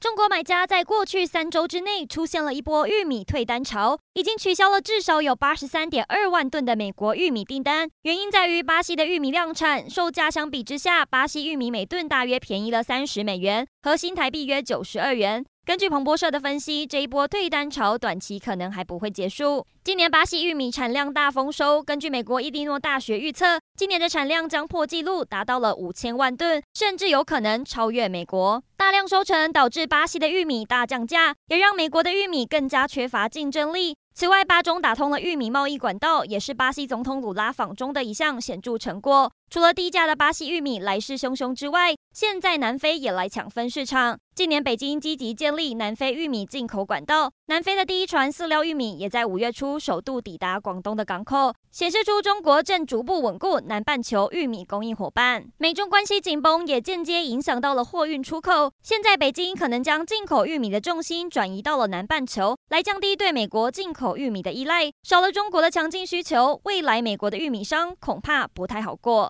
中国买家在过去三周之内出现了一波玉米退单潮，已经取消了至少有八十三点二万吨的美国玉米订单。原因在于巴西的玉米量产，售价相比之下，巴西玉米每吨大约便宜了三十美元，合新台币约九十二元。根据彭博社的分析，这一波退单潮短期可能还不会结束。今年巴西玉米产量大丰收，根据美国伊利诺大学预测，今年的产量将破纪录，达到了五千万吨，甚至有可能超越美国。大量收成导致巴西的玉米大降价，也让美国的玉米更加缺乏竞争力。此外，巴中打通了玉米贸易管道，也是巴西总统鲁拉访中的一项显著成果。除了低价的巴西玉米来势汹汹之外，现在南非也来抢分市场。近年北京积极建立南非玉米进口管道，南非的第一船饲料玉米也在五月初首度抵达广东的港口，显示出中国正逐步稳固南半球玉米供应伙伴。美中关系紧绷也间接影响到了货运出口，现在北京可能将进口玉米的重心转移到了南半球，来降低对美国进口口玉米的依赖。少了中国的强劲需求，未来美国的玉米商恐怕不太好过。